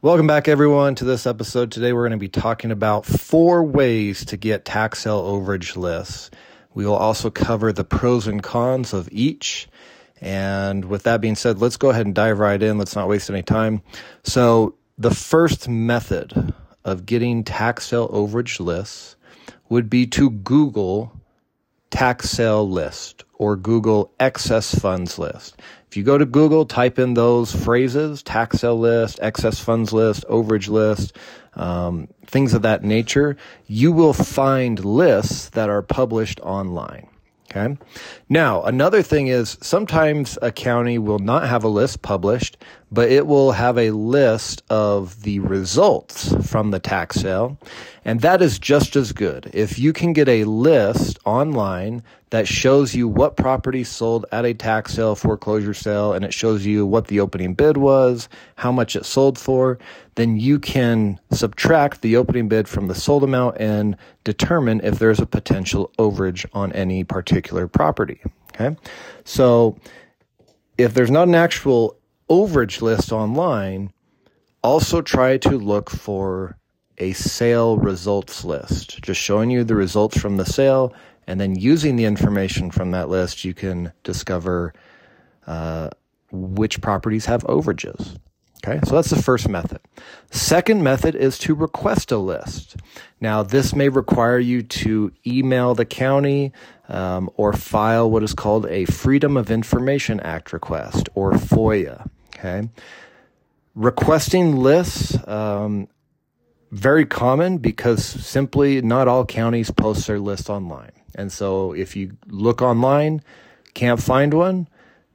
Welcome back, everyone, to this episode. Today, we're going to be talking about four ways to get tax sale overage lists. We will also cover the pros and cons of each. And with that being said, let's go ahead and dive right in. Let's not waste any time. So, the first method of getting tax sale overage lists would be to Google tax sale list or Google excess funds list. If you go to Google, type in those phrases tax sale list, excess funds list, overage list, um, things of that nature, you will find lists that are published online. Okay. Now, another thing is sometimes a county will not have a list published, but it will have a list of the results from the tax sale. And that is just as good. If you can get a list online that shows you what property sold at a tax sale, foreclosure sale, and it shows you what the opening bid was, how much it sold for, then you can subtract the opening bid from the sold amount and determine if there's a potential overage on any particular property. Okay. So if there's not an actual overage list online, also try to look for a sale results list, just showing you the results from the sale and then using the information from that list, you can discover uh, which properties have overages. Okay, so that's the first method. Second method is to request a list. Now, this may require you to email the county um, or file what is called a Freedom of Information Act request or FOIA. Okay, requesting lists um, very common because simply not all counties post their list online. And so if you look online, can't find one,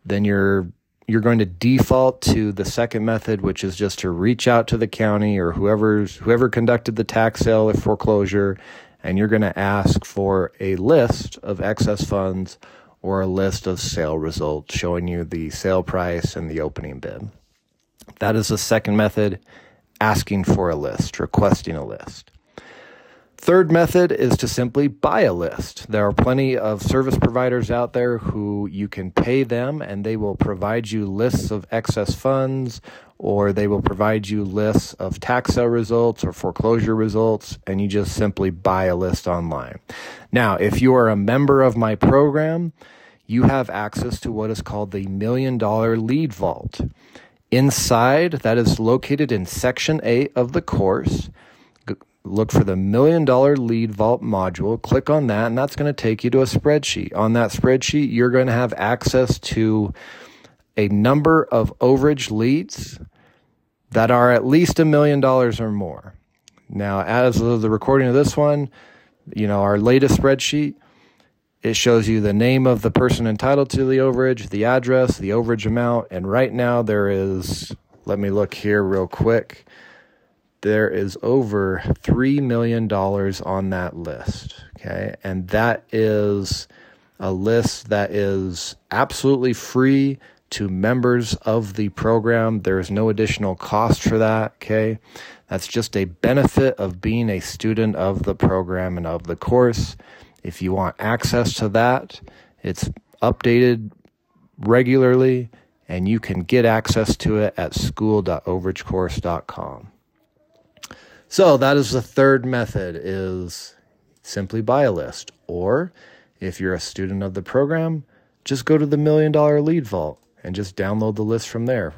then you're you're going to default to the second method, which is just to reach out to the county or whoever's whoever conducted the tax sale or foreclosure, and you're going to ask for a list of excess funds or a list of sale results showing you the sale price and the opening bid. That is the second method, asking for a list, requesting a list. Third method is to simply buy a list. There are plenty of service providers out there who you can pay them and they will provide you lists of excess funds or they will provide you lists of tax sale results or foreclosure results and you just simply buy a list online. Now, if you are a member of my program, you have access to what is called the Million Dollar Lead Vault. Inside, that is located in Section 8 of the course look for the million dollar lead vault module, click on that, and that's going to take you to a spreadsheet. On that spreadsheet, you're going to have access to a number of overage leads that are at least a million dollars or more. Now, as of the recording of this one, you know, our latest spreadsheet, it shows you the name of the person entitled to the overage, the address, the overage amount, and right now there is, let me look here real quick there is over $3 million on that list. Okay. And that is a list that is absolutely free to members of the program. There is no additional cost for that. Okay. That's just a benefit of being a student of the program and of the course. If you want access to that, it's updated regularly and you can get access to it at school.overagecourse.com. So that is the third method is simply buy a list. Or if you're a student of the program, just go to the million dollar lead vault and just download the list from there.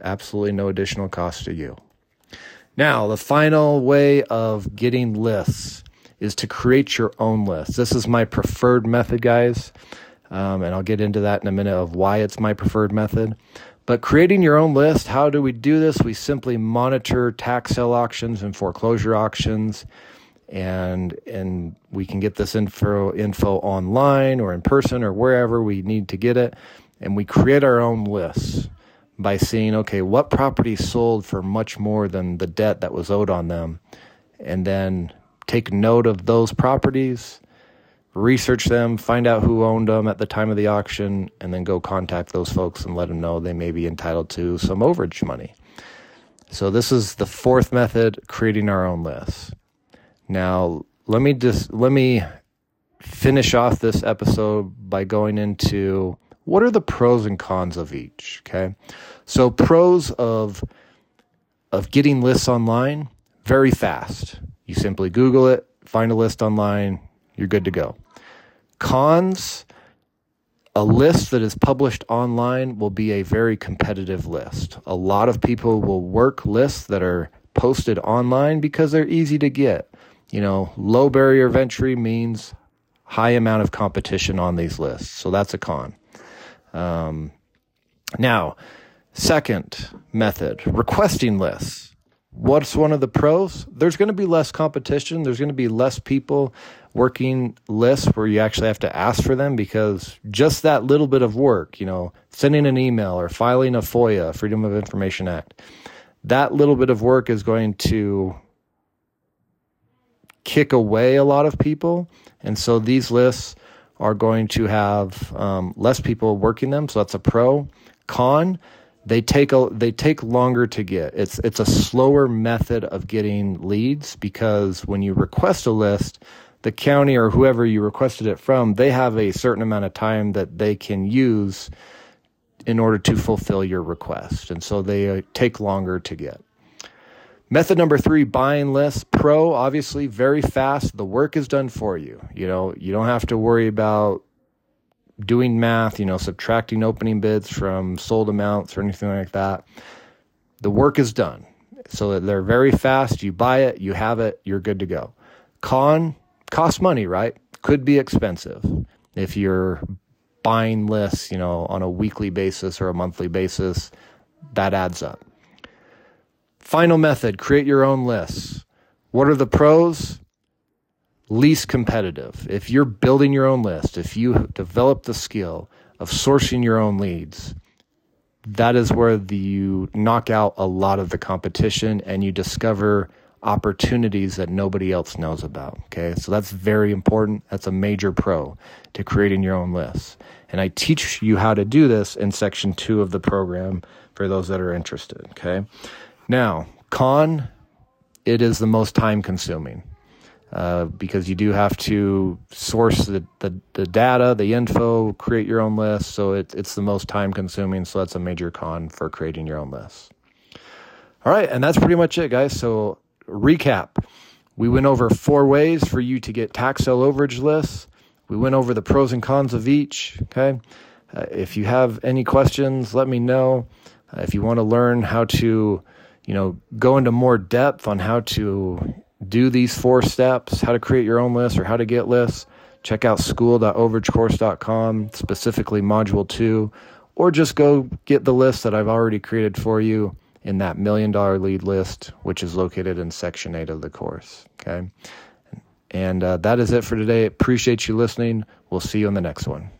Absolutely no additional cost to you. Now, the final way of getting lists is to create your own list. This is my preferred method, guys. Um, and I'll get into that in a minute of why it's my preferred method. But creating your own list, how do we do this? We simply monitor tax sale auctions and foreclosure auctions, and and we can get this info info online or in person or wherever we need to get it, and we create our own lists by seeing okay what properties sold for much more than the debt that was owed on them, and then take note of those properties research them, find out who owned them at the time of the auction, and then go contact those folks and let them know they may be entitled to some overage money. So this is the fourth method, creating our own list. Now, let me just let me finish off this episode by going into what are the pros and cons of each, okay? So pros of of getting lists online, very fast. You simply Google it, find a list online, you're good to go. Cons, a list that is published online will be a very competitive list. A lot of people will work lists that are posted online because they're easy to get. You know, low barrier of entry means high amount of competition on these lists. So that's a con. Um, now, second method, requesting lists. What's one of the pros? There's going to be less competition. There's going to be less people working lists where you actually have to ask for them because just that little bit of work, you know, sending an email or filing a FOIA, Freedom of Information Act, that little bit of work is going to kick away a lot of people. And so these lists are going to have um, less people working them. So that's a pro. Con, they take a they take longer to get. It's it's a slower method of getting leads because when you request a list, the county or whoever you requested it from, they have a certain amount of time that they can use in order to fulfill your request. And so they uh, take longer to get. Method number three, buying lists. Pro, obviously, very fast. The work is done for you. You know, you don't have to worry about doing math, you know, subtracting opening bids from sold amounts or anything like that. The work is done. So they're very fast. You buy it, you have it, you're good to go. Con, costs money, right? Could be expensive. If you're buying lists, you know, on a weekly basis or a monthly basis, that adds up. Final method create your own lists. What are the pros? Least competitive. If you're building your own list, if you develop the skill of sourcing your own leads, that is where the, you knock out a lot of the competition and you discover opportunities that nobody else knows about. Okay, so that's very important. That's a major pro to creating your own lists. And I teach you how to do this in section two of the program for those that are interested. Okay, now con, it is the most time consuming. Uh, because you do have to source the, the, the, data, the info, create your own list. So it, it's the most time consuming. So that's a major con for creating your own list. All right. And that's pretty much it, guys. So recap. We went over four ways for you to get tax sale overage lists. We went over the pros and cons of each. Okay. Uh, if you have any questions, let me know. Uh, if you want to learn how to, you know, go into more depth on how to do these four steps, how to create your own list or how to get lists, check out school.overagecourse.com, specifically module two, or just go get the list that I've already created for you in that million dollar lead list, which is located in section eight of the course. Okay. And uh, that is it for today. Appreciate you listening. We'll see you on the next one.